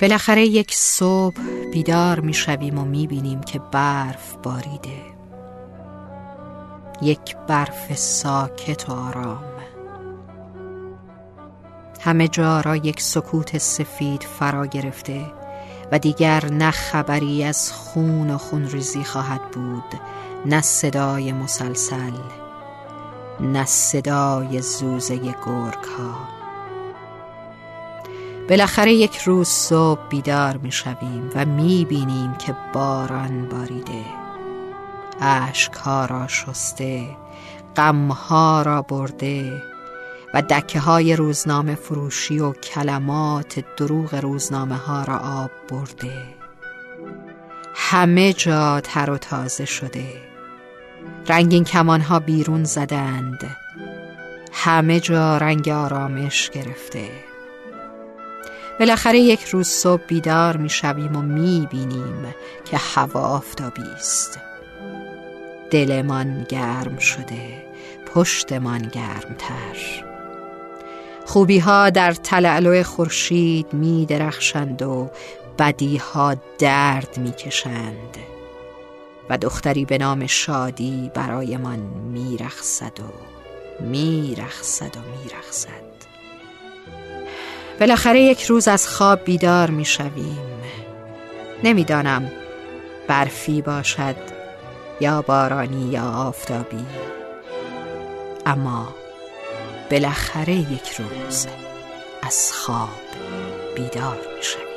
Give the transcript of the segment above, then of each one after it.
بالاخره یک صبح بیدار می شویم و می بینیم که برف باریده. یک برف ساکت و آرام. همه جا را یک سکوت سفید فرا گرفته و دیگر نه خبری از خون و خونریزی خواهد بود نه صدای مسلسل نه صدای زوزه گرگ ها بالاخره یک روز صبح بیدار می شویم و می بینیم که باران باریده. ها را شسته غمها را برده و دکه های روزنامه فروشی و کلمات دروغ روزنامه ها را آب برده. همه جا تر و تازه شده. رنگین کمان ها بیرون زدند. همه جا رنگ آرامش گرفته. بالاخره یک روز صبح بیدار می شویم و می بینیم که هوا آفتابی است. دلمان گرم شده پشتمان گرمتر. خوبی ها در تلعلو خورشید می درخشند و بدی ها درد می کشند و دختری به نام شادی برایمان می رخصد و می رخصد و می رخصد بالاخره یک روز از خواب بیدار می شویم. نمی‌دانم برفی باشد یا بارانی یا آفتابی. اما بالاخره یک روز از خواب بیدار می شویم.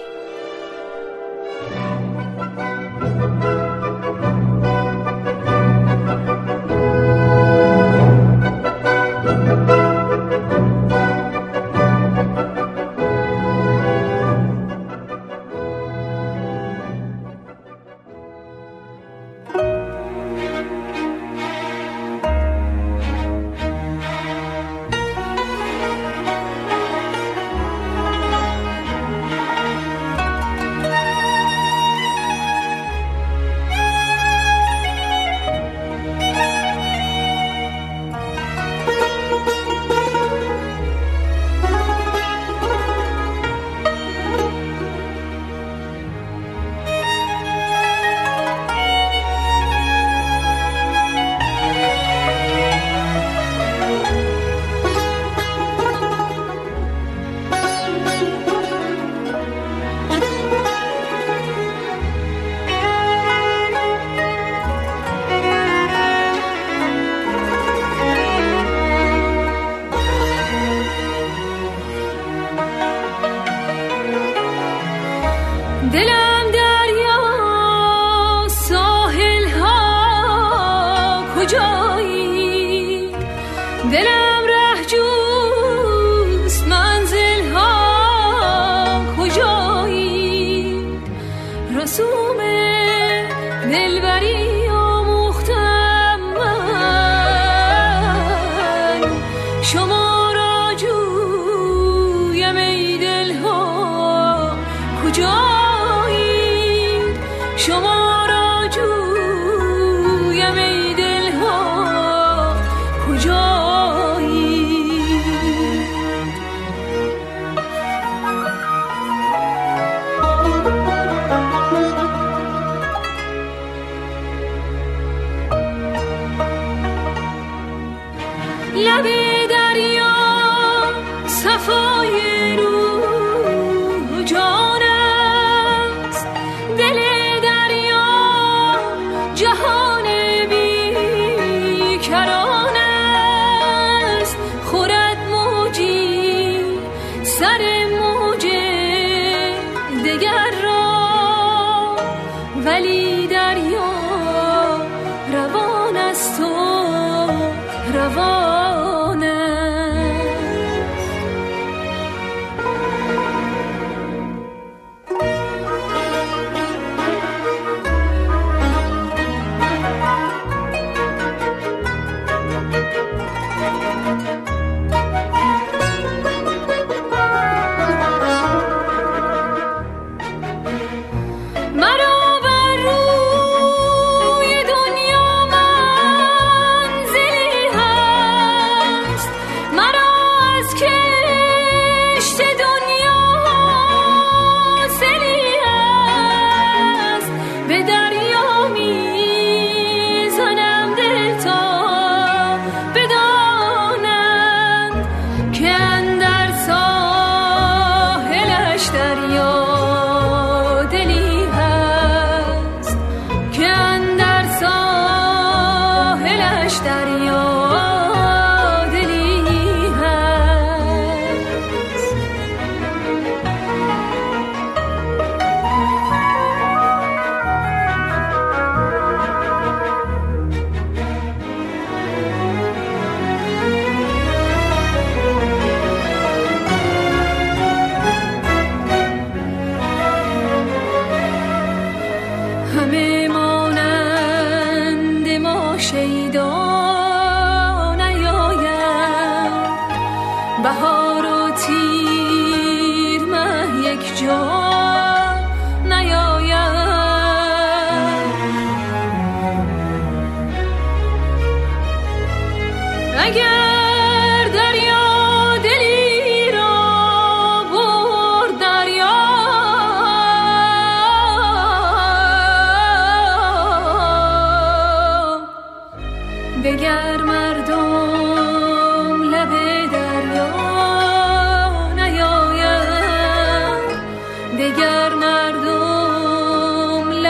ولی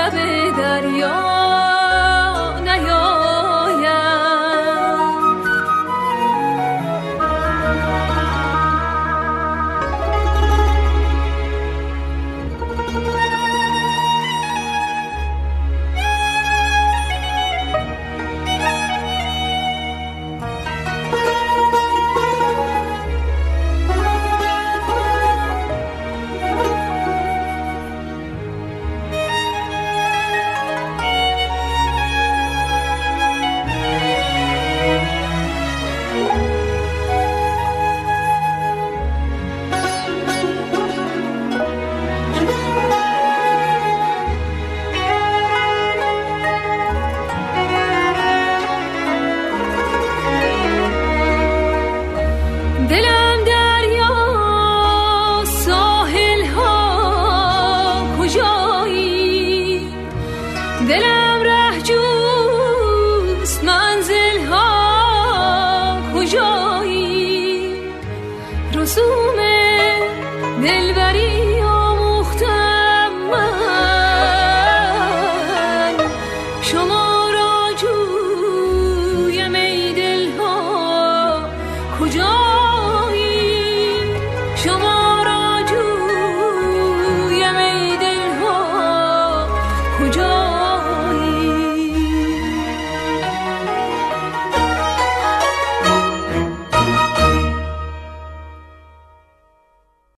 به دریا. رسوم دلبری